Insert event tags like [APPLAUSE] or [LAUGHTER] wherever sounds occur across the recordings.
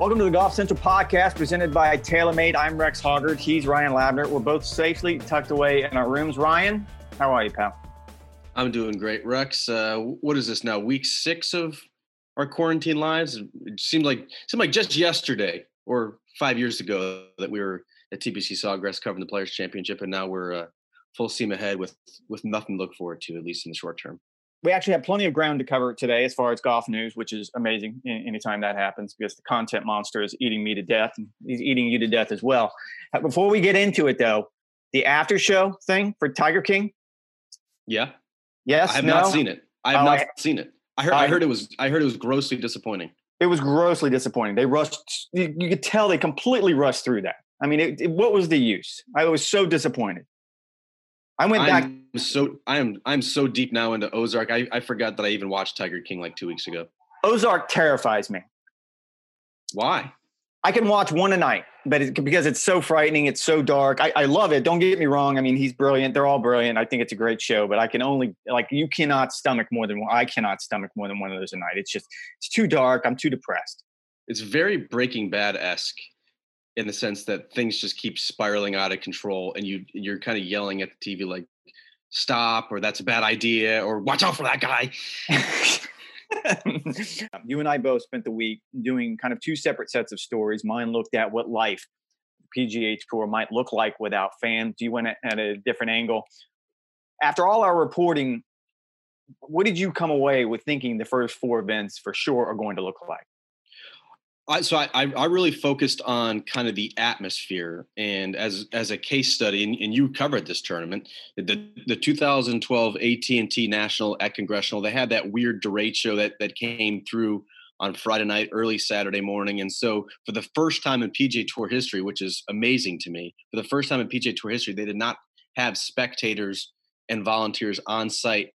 Welcome to the Golf Central podcast presented by TaylorMade. I'm Rex Hoggard. He's Ryan Lavner. We're both safely tucked away in our rooms. Ryan, how are you, pal? I'm doing great, Rex. Uh, what is this now? Week six of our quarantine lives. It seemed like seemed like just yesterday or five years ago that we were at TPC Sawgrass covering the Players Championship, and now we're uh, full steam ahead with with nothing to look forward to, at least in the short term we actually have plenty of ground to cover today as far as golf news, which is amazing anytime that happens because the content monster is eating me to death and he's eating you to death as well. Uh, before we get into it, though, the after show thing for Tiger King. Yeah. Yes. I have no? not seen it. I have oh, not I, seen it. I heard. I, I heard it was. I heard it was grossly disappointing. It was grossly disappointing. They rushed. You, you could tell they completely rushed through that. I mean, it, it, what was the use? I was so disappointed. I went back. I'm so I am I'm so deep now into Ozark. I, I forgot that I even watched Tiger King like two weeks ago. Ozark terrifies me. Why? I can watch one a night, but it, because it's so frightening, it's so dark. I, I love it. Don't get me wrong. I mean, he's brilliant. They're all brilliant. I think it's a great show, but I can only like you cannot stomach more than one. I cannot stomach more than one of those a night. It's just it's too dark. I'm too depressed. It's very Breaking Bad esque in the sense that things just keep spiraling out of control and you you're kind of yelling at the TV like stop or that's a bad idea or watch out for that guy. [LAUGHS] you and I both spent the week doing kind of two separate sets of stories. Mine looked at what life PGA Tour might look like without fans. You went at a different angle. After all our reporting, what did you come away with thinking the first four events for sure are going to look like? I, so I, I really focused on kind of the atmosphere and as as a case study, and, and you covered this tournament, the the 2012 AT&T National at Congressional. They had that weird derecho that that came through on Friday night, early Saturday morning, and so for the first time in PGA Tour history, which is amazing to me, for the first time in PGA Tour history, they did not have spectators and volunteers on site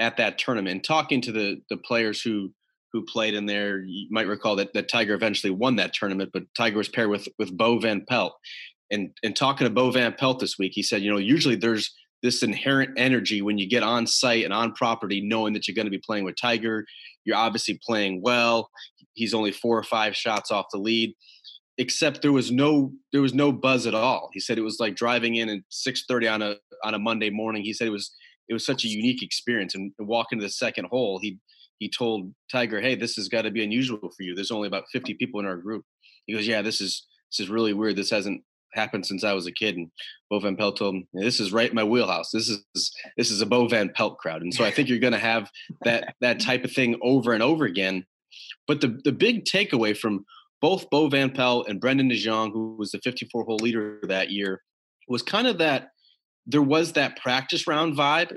at that tournament. And talking to the the players who who played in there. You might recall that, that Tiger eventually won that tournament, but Tiger was paired with with Bo Van Pelt. And and talking to Bo Van Pelt this week, he said, you know, usually there's this inherent energy when you get on site and on property, knowing that you're going to be playing with Tiger. You're obviously playing well. He's only four or five shots off the lead. Except there was no there was no buzz at all. He said it was like driving in at 6:30 on a on a Monday morning. He said it was it was such a unique experience. And walking to the second hole, he he told Tiger, "Hey, this has got to be unusual for you. There's only about 50 people in our group." He goes, "Yeah, this is this is really weird. This hasn't happened since I was a kid." And Bo Van Pelt told him, "This is right my wheelhouse. This is this is a Bo Van Pelt crowd." And so I think you're going to have that that type of thing over and over again. But the the big takeaway from both Bo Van Pelt and Brendan de Jonge, who was the 54 hole leader that year, was kind of that there was that practice round vibe.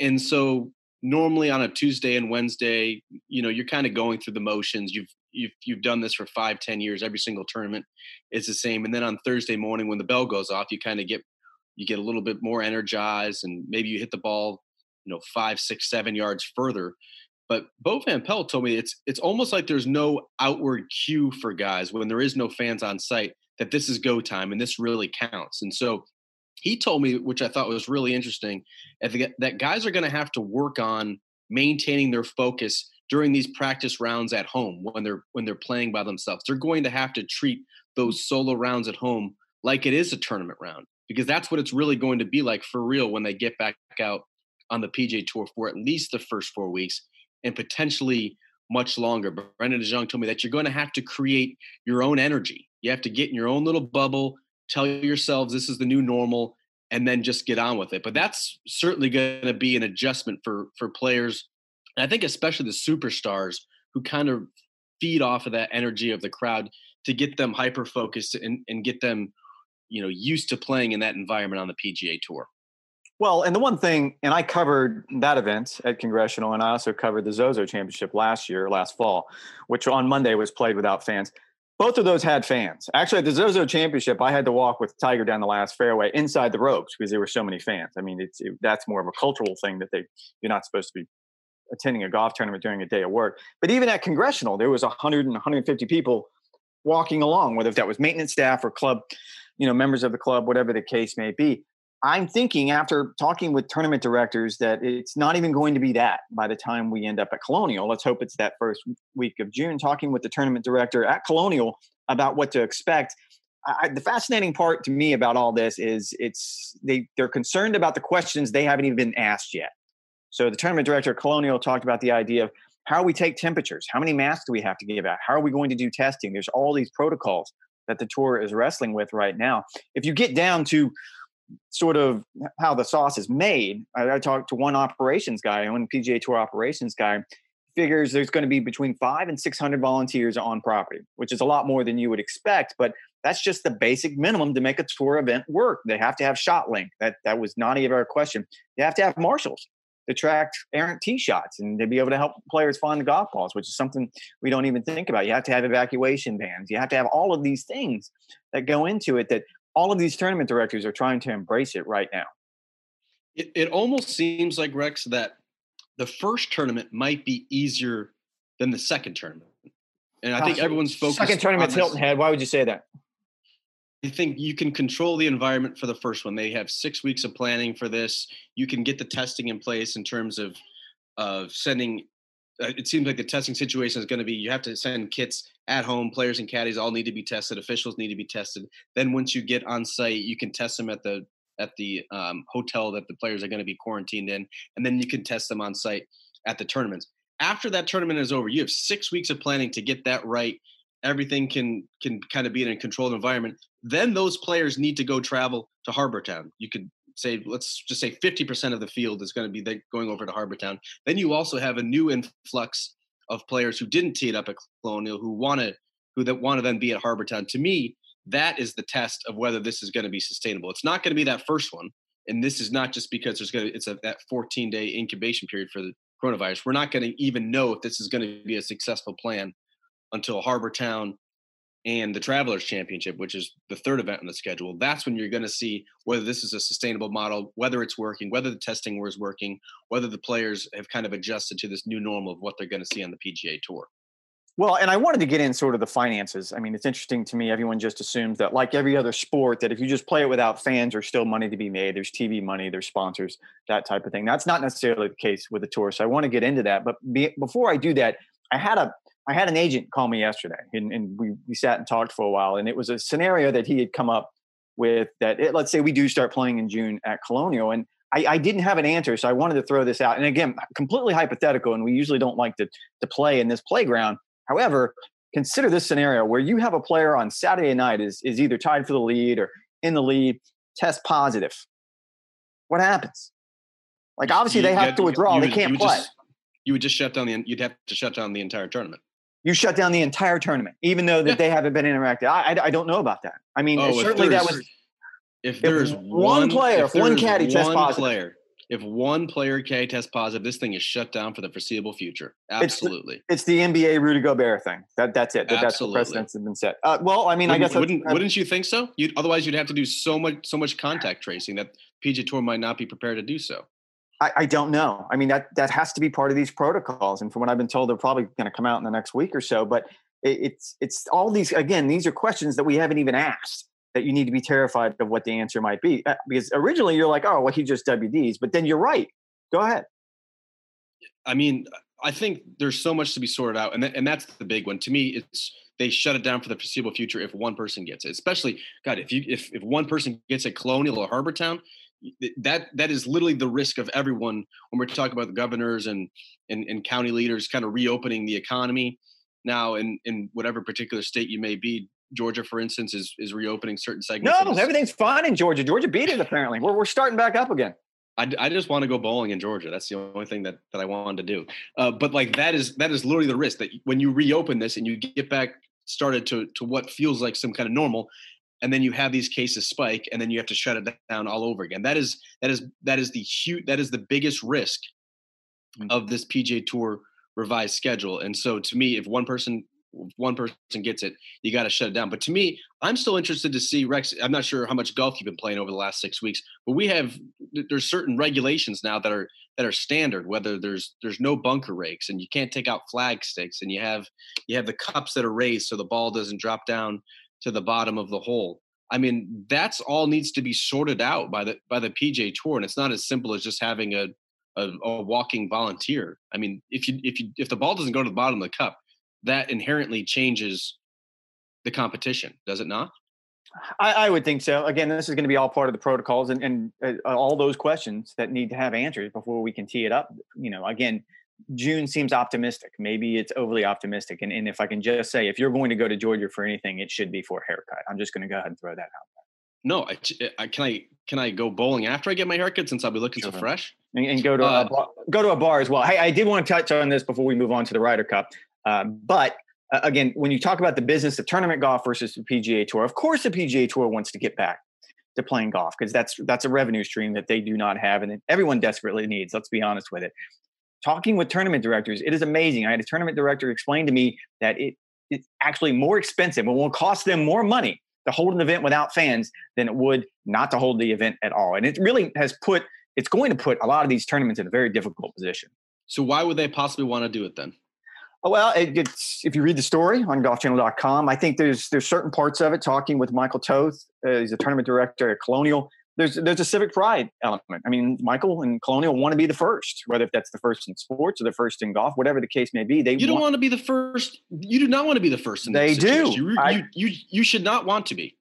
And so normally on a Tuesday and Wednesday, you know, you're kind of going through the motions. You've you've you've done this for five, ten years. Every single tournament is the same. And then on Thursday morning, when the bell goes off, you kind of get you get a little bit more energized, and maybe you hit the ball, you know, five, six, seven yards further. But Bo Van Pelt told me it's it's almost like there's no outward cue for guys when there is no fans on site that this is go time and this really counts. And so he told me, which I thought was really interesting, that guys are going to have to work on maintaining their focus during these practice rounds at home when they're when they're playing by themselves. They're going to have to treat hmm. those solo rounds at home like it is a tournament round because that's what it's really going to be like for real when they get back out on the PGA Tour for at least the first four weeks and potentially much longer. But Brendan de Jonge told me that you're going to have to create your own energy. You have to get in your own little bubble, tell yourselves this is the new normal, and then just get on with it. But that's certainly going to be an adjustment for for players. And I think especially the superstars who kind of feed off of that energy of the crowd to get them hyper focused and, and get them, you know, used to playing in that environment on the PGA tour. Well, and the one thing, and I covered that event at Congressional, and I also covered the Zozo Championship last year, last fall, which on Monday was played without fans. Both of those had fans. Actually, at the Zozo Championship, I had to walk with Tiger down the last fairway inside the ropes because there were so many fans. I mean, it's it, that's more of a cultural thing that they you're not supposed to be attending a golf tournament during a day of work. But even at Congressional, there was 100 and 150 people walking along, whether that was maintenance staff or club, you know, members of the club, whatever the case may be. I'm thinking after talking with tournament directors that it's not even going to be that by the time we end up at Colonial. Let's hope it's that first week of June. Talking with the tournament director at Colonial about what to expect. I, the fascinating part to me about all this is it's they they're concerned about the questions they haven't even been asked yet. So the tournament director at Colonial talked about the idea of how we take temperatures, how many masks do we have to give out, how are we going to do testing. There's all these protocols that the tour is wrestling with right now. If you get down to sort of how the sauce is made. I, I talked to one operations guy, one PGA Tour operations guy, figures there's going to be between five and 600 volunteers on property, which is a lot more than you would expect, but that's just the basic minimum to make a tour event work. They have to have ShotLink. That that was not even a question. They have to have marshals to track errant tee shots and to be able to help players find the golf balls, which is something we don't even think about. You have to have evacuation vans. You have to have all of these things that go into it that all of these tournament directors are trying to embrace it right now. It, it almost seems like Rex that the first tournament might be easier than the second tournament, and I think everyone's focused. Second tournament's Hilton Head. Why would you say that? I think you can control the environment for the first one. They have six weeks of planning for this. You can get the testing in place in terms of of sending. Uh, it seems like the testing situation is going to be you have to send kits at home players and caddies all need to be tested officials need to be tested. Then once you get on site you can test them at the at the um, hotel that the players are going to be quarantined in and then you can test them on site at the tournaments. After that tournament is over you have six weeks of planning to get that right. Everything can can kind of be in a controlled environment. Then those players need to go travel to harbour town you could say let's just say 50% of the field is going to be going over to harbour town then you also have a new influx of players who didn't tee it up at Colonial who want to who that want to then be at Harbour Town. To me, that is the test of whether this is going to be sustainable. It's not going to be that first one, and this is not just because there's going to it's a that 14 day incubation period for the coronavirus. We're not going to even know if this is going to be a successful plan until Harbour Town and the Travelers Championship, which is the third event on the schedule, that's when you're going to see whether this is a sustainable model, whether it's working, whether the testing was working, whether the players have kind of adjusted to this new normal of what they're going to see on the PGA Tour. Well, and I wanted to get in sort of the finances. I mean, it's interesting to me. Everyone just assumes that, like every other sport, that if you just play it without fans, there's still money to be made. There's TV money, there's sponsors, that type of thing. That's not necessarily the case with the tour. So I want to get into that. But be, before I do that, I had a I had an agent call me yesterday, and, and we we sat and talked for a while, and it was a scenario that he had come up with. That it, let's say we do start playing in June at Colonial, and I, I, didn't have an answer, so I wanted to throw this out. And again, completely hypothetical, and we usually don't like to to play in this playground. However, consider this scenario where you have a player on Saturday night is is either tied for the lead or in the lead, test positive. What happens? Like obviously you, they have to withdraw; you, they can't play. Just, you would just shut down the. You'd have to shut down the entire tournament you shut down the entire tournament, even though that yeah. they haven't been interactive. I, I, I, don't know about that. I mean, oh, certainly that was. If there's if one, player, if, one caddy tests positive, player, if one player caddy tests positive, this thing is shut down for the foreseeable future. Absolutely, it's the, it's the NBA Rudy Gobert thing. That that's it. That, that's the precedents have been set. Uh, well, I mean, wouldn't, I guess wouldn't wouldn't you think so? You'd, otherwise, you'd have to do so much so much contact tracing that PGA Tour might not be prepared to do so. I, I, don't know. I mean, that that has to be part of these protocols, and from what I've been told, they're probably going to come out in the next week or so. But it, it's it's all these again. These are questions that we haven't even asked that you need to be terrified of what the answer might be. Uh, because originally you're like, oh, well, he just WDs, but then you're right. Go ahead. I mean, I think there's so much to be sorted out, and th- and that's the big one to me. It's they shut it down for the foreseeable future if one person gets it. Especially, God, if you if if one person gets a Colonial or Harbour Town, that that is literally the risk of everyone when we're talking about the governors and and, and county leaders kind of reopening the economy now in in whatever particular state you may be. Georgia, for instance, is is reopening certain segments. No, everything's fine in Georgia. Georgia beat it apparently. We're we're starting back up again. I, I just want to go bowling in Georgia. That's the only thing that, that I wanted to do. Uh, but like that is that is literally the risk that when you reopen this and you get back started to to what feels like some kind of normal, and then you have these cases spike, and then you have to shut it down all over again. That is that is that is the huge that is the biggest risk mm. of this PGA Tour revised schedule. And so to me, if one person one person gets it, you got to shut it down. But to me, I'm still interested to see Rex. I'm not sure how much golf you've been playing over the last six weeks, but we have there's certain regulations now that are that are standard. Whether there's there's no bunker rakes and you can't take out flag sticks, and you have you have the cups that are raised so the ball doesn't drop down to the bottom of the hole. I mean, that's all needs to be sorted out by the by the PGA Tour, and it's not as simple as just having a a, a walking volunteer. I mean, if you if you if the ball doesn't go to the bottom of the cup, that inherently changes the competition, does it not? I, I, would think so. Again, this is going to be all part of the protocols and, and uh, all those questions that need to have answers before we can tee it up. You know, again, June seems optimistic. Maybe it's overly optimistic. And, and if I can just say, if you're going to go to Georgia for anything, it should be for a haircut. I'm just going to go ahead and throw that out there. No, I, I, can I can I go bowling after I get my haircut since I'll be looking sure. so fresh and, and go to uh, a bar, go to a bar as well. Hey, I did want to touch on this before we move on to the Ryder Cup. Uh, but uh, again, when you talk about the business of tournament golf versus the PGA Tour, of course the PGA Tour wants to get back to playing golf because that's that's a revenue stream that they do not have and everyone desperately needs. Let's be honest with it. Talking with tournament directors, it is amazing. I had a tournament director explain to me that it it's actually more expensive and will cost them more money to hold an event without fans than it would not to hold the event at all. And it really has put it's going to put a lot of these tournaments in a very difficult position. So why would they possibly want to do it then? Oh, well, it, it's if you read the story on golfchannel.com, I think there's there's certain parts of it. Talking with Michael Toth, uh, he's a tournament director at Colonial. There's there's a civic pride element. I mean, Michael and Colonial want to be the first, whether if that's the first in sports or the first in golf, whatever the case may be. They you don't want, want to be the first. You do not want to be the first in. They do. You, I, you, you you should not want to be.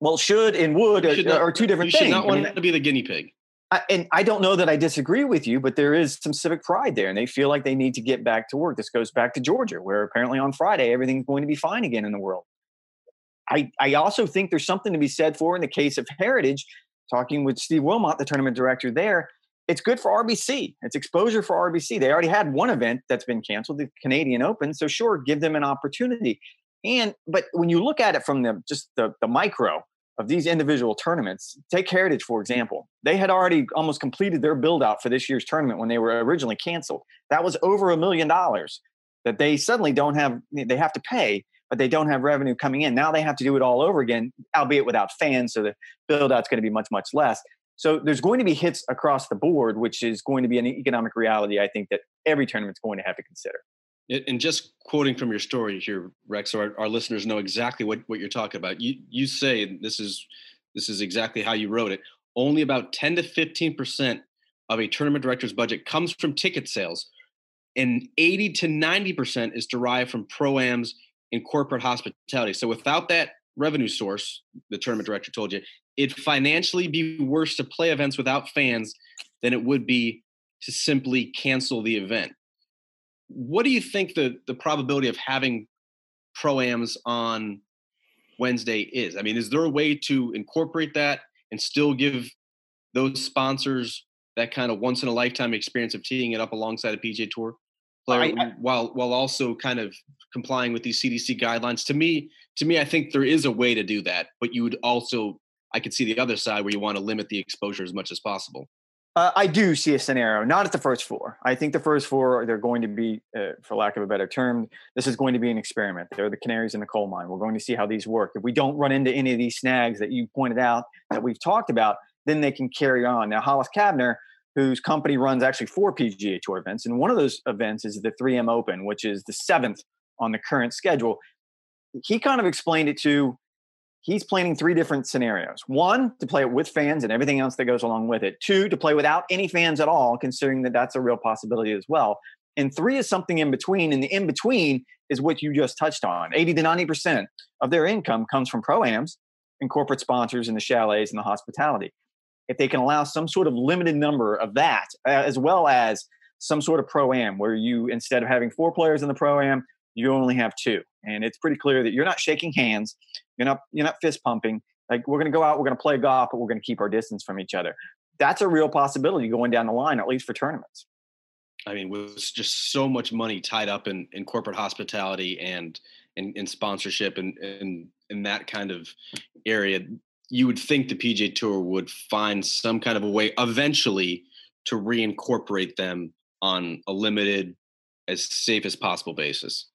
Well, should and would are, not, are, two different you things. You should not want I mean, to be the guinea pig. I, and I don't know that I disagree with you, but there is some civic pride there, and they feel like they need to get back to work. This goes back to Georgia, where apparently on Friday everything's going to be fine again in the world. I, I also think there's something to be said for in the case of Heritage. Talking with Steve Wilmot, the tournament director there, it's good for RBC. It's exposure for RBC. They already had one event that's been canceled, the Canadian Open. So sure, give them an opportunity. And but when you look at it from the just the, the micro, of these individual tournaments, take Heritage, for example. They had already almost completed their build out for this year's tournament when they were originally canceled. That was over a million dollars that they suddenly don't have, they have to pay, but they don't have revenue coming in. Now they have to do it all over again, albeit without fans. So the build out's going to be much, much less. So there's going to be hits across the board, which is going to be an economic reality I think that every tournament's going to have to consider. And just quoting from your story here, Rex, so our, our listeners know exactly what, what you're talking about. You you say this is this is exactly how you wrote it. Only about 10 to 15 percent of a tournament director's budget comes from ticket sales, and 80 to 90 percent is derived from proams and corporate hospitality. So without that revenue source, the tournament director told you, it'd financially be worse to play events without fans than it would be to simply cancel the event what do you think the the probability of having proams on Wednesday is? I mean, is there a way to incorporate that and still give those sponsors that kind of once in a lifetime experience of teeing it up alongside a PGA Tour player, I, I, while while also kind of complying with these CDC guidelines? To me, to me, I think there is a way to do that, but you would also I could see the other side where you want to limit the exposure as much as possible. Uh, I do see a scenario, not at the first four. I think the first four, they're going to be, uh, for lack of a better term, this is going to be an experiment. They're the canaries in the coal mine. We're going to see how these work. If we don't run into any of these snags that you pointed out that we've talked about, then they can carry on. Now, Hollis Cavner, whose company runs actually four PGA Tour events, and one of those events is the 3M Open, which is the seventh on the current schedule. He kind of explained it to he's planning three different scenarios. One, to play it with fans and everything else that goes along with it. Two, to play without any fans at all, considering that that's a real possibility as well. and three is something in between. And the in between is what you just touched on. 80 to 90% of their income comes from pro-ams and corporate sponsors and the chalets and the hospitality. If they can allow some sort of limited number of that, uh, as well as some sort of pro-am where you, instead of having four players in the pro-am, you only have two. And it's pretty clear that you're not shaking hands, you're not, you're not fist pumping. Like we're going to go out, we're going to play golf, but we're going to keep our distance from each other. That's a real possibility going down the line, at least for tournaments. I mean, with just so much money tied up in, in corporate hospitality and in, sponsorship and in in that kind of area, you would think the PGA Tour would find some kind of a way eventually to reincorporate them on a limited, as safe as possible basis.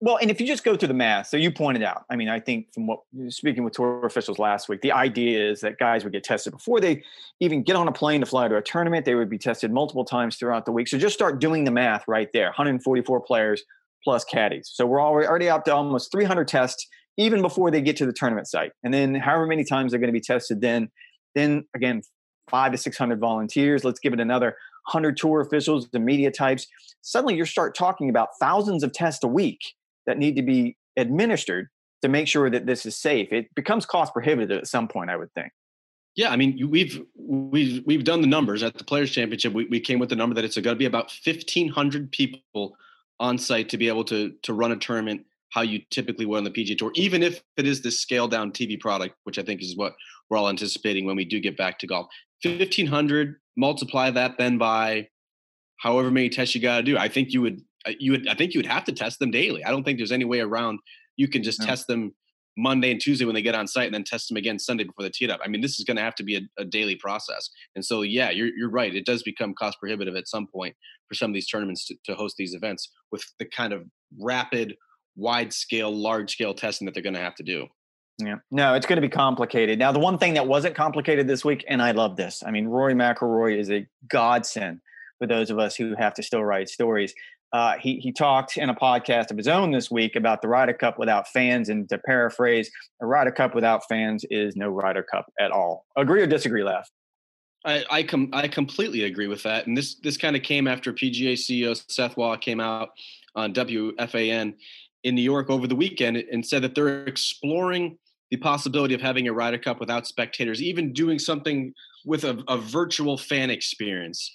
Well, and if you just go through the math, so you pointed out, I mean, I think from what speaking with tour officials last week, the idea is that guys would get tested before they even get on a plane to fly to a tournament. They would be tested multiple times throughout the week. So just start doing the math right there 144 players plus caddies. So we're already up to almost 300 tests even before they get to the tournament site. And then however many times they're going to be tested, then, then again, five to 600 volunteers. Let's give it another 100 tour officials, the media types. Suddenly you start talking about thousands of tests a week that need to be administered to make sure that this is safe. It becomes cost prohibitive at some point, I would think. Yeah, I mean, we've we've we've done the numbers at the Players Championship. We, we came with the number that it's going to be about fifteen hundred people on site to be able to to run a tournament how you typically would on the PGA Tour, even if it is this scaled down TV product, which I think is what we're all anticipating when we do get back to golf. Fifteen hundred, multiply that then by however many tests you got to do. I think you would uh, you would I think you would have to test them daily. I don't think there's any way around. You can just no. test them Monday and Tuesday when they get on site, and then test them again Sunday before they tee it up. I mean, this is going to have to be a, a, daily process. And so, yeah, you're you're right. It does become cost prohibitive at some point for some of these tournaments to, to host these events with the kind of rapid, wide scale, large scale testing that they're going to have to do. Yeah, no, it's going to be complicated. Now, the one thing that wasn't complicated this week, and I love this. I mean, Rory McIlroy is a godsend for those of us who have to still write stories. Uh, he he talked in a podcast of his own this week about the Ryder Cup without fans, and to paraphrase, a Ryder Cup without fans is no Ryder Cup at all. Agree or disagree, Lav? I I, com- I completely agree with that, and this this kind of came after PGA CEO Seth Waugh came out on WFAN in New York over the weekend and said that they're exploring the possibility of having a Ryder Cup without spectators, even doing something with a, a virtual fan experience.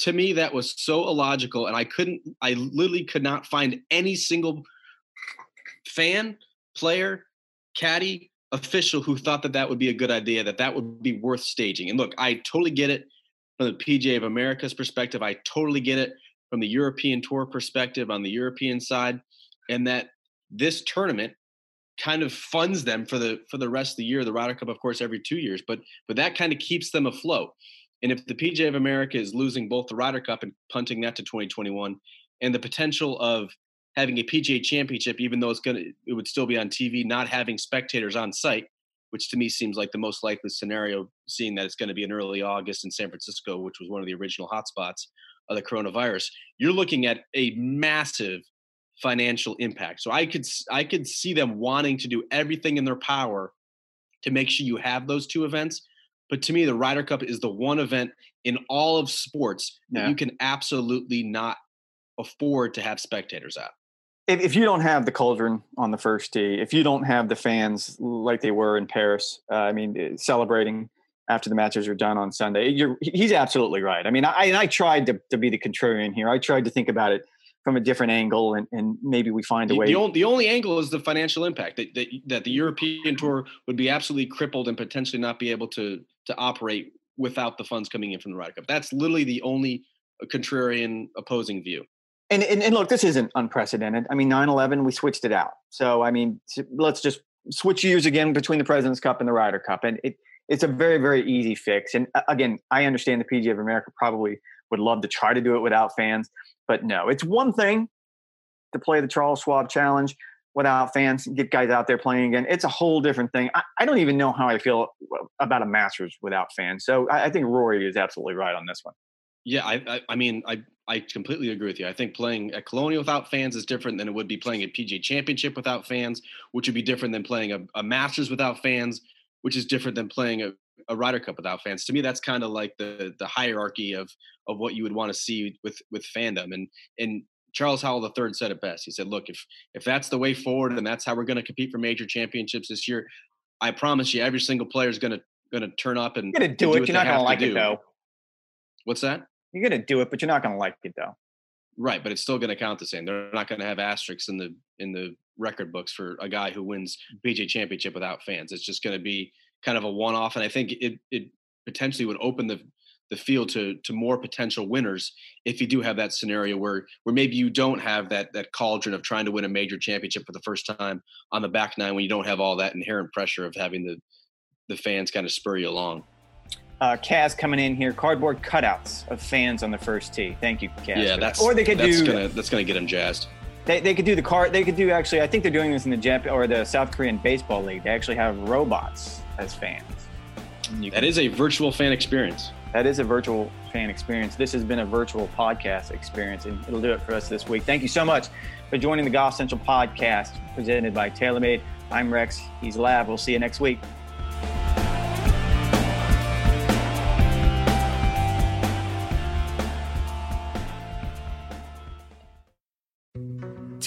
To me that was so illogical and i couldn't i literally could not find any single fan player caddy official who thought that that would be a good idea that that would be worth staging. And look i totally get it from the pga of america's perspective. I totally get it from the european tour perspective on the european side and that this tournament kind of funds them for the for the rest of the year the Ryder Cup of course every 2 years but but that kind of keeps them afloat and if the PGA of America is losing both the Ryder Cup and punting that to 2021, and the potential of having a PGA Championship, even though it's gonna it would still be on TV, not having spectators on site, which to me seems like the most likely scenario, seeing that it's going to be in early August in San Francisco, which was one of the original hotspots of the coronavirus. You're looking at a massive financial impact. So I could I could see them wanting to do everything in their power to make sure you have those two events but to me, the Ryder Cup is the one event in all of sports yeah. that you can absolutely not afford to have spectators at. If, if, you don't have the cauldron on the first tee, if you don't have the fans like they were in Paris, uh, I mean, eh, celebrating after the matches are done on Sunday, you're, he's absolutely right. I mean, I, I tried to, to be the contrarian here. I tried to think about it from a different angle and, and maybe we find a way. The only, the only angle is the financial impact that, that, that the European tour would be absolutely crippled and potentially not be able to, to operate without the funds coming in from the Ryder Cup. That's literally the only uh, contrarian opposing view. And, and, and look, this isn't unprecedented. I mean, 9-11, we switched it out. So, I mean, let's just switch years again between the President's Cup and the Ryder Cup. And it, it's a very, very easy fix. And uh, again, I understand the PGA of America probably would love to try to do it without fans. But no, it's one thing to play the Charles Schwab Challenge without fans, and get guys out there playing again. It's a whole different thing. I, I don't even know how I feel about a Masters without fans. So I, I think Rory is absolutely right on this one. Yeah, I, I, I mean, I, I completely agree with you. I think playing at Colonial without fans is different than it would be playing a PGA Championship without fans, which would be different than playing a, a Masters without fans, which is different than playing a, a Ryder Cup without fans. To me, that's kind of like the the hierarchy of of what you would want to see with with fandom. And and Charles Howell III said it best. He said, "Look, if if that's the way forward and that's how we're going to compete for major championships this year, I promise you, every single player is going to going to turn up and you're going to do it. You're not going to like it though. What's that? You're going to do it, but you're not going to like it though. Right, but it's still going to count the same. They're not going to have asterisks in the in the record books for a guy who wins mm. PGA Championship without fans. It's just going to be kind of a one off, and I think it it potentially would open the the field to to more potential winners if you do have that scenario where where maybe you don't have that that cauldron of trying to win a major championship for the first time on the back nine when you don't have all that inherent pressure of having the the fans kind of spur you along. Uh, Kaz coming in here, cardboard cutouts of fans on the first tee. Thank you, Kaz. Yeah, that's or they could that's do gonna that's gonna get them jazzed. They, they could do the card. They could do actually. I think they're doing this in the Jap or the South Korean baseball league. They actually have robots as fans. That can, is a virtual fan experience. That is a virtual fan experience. This has been a virtual podcast experience, and it'll do it for us this week. Thank you so much for joining the Golf Central podcast presented by TaylorMade. I'm Rex. He's Lav. We'll see you next week.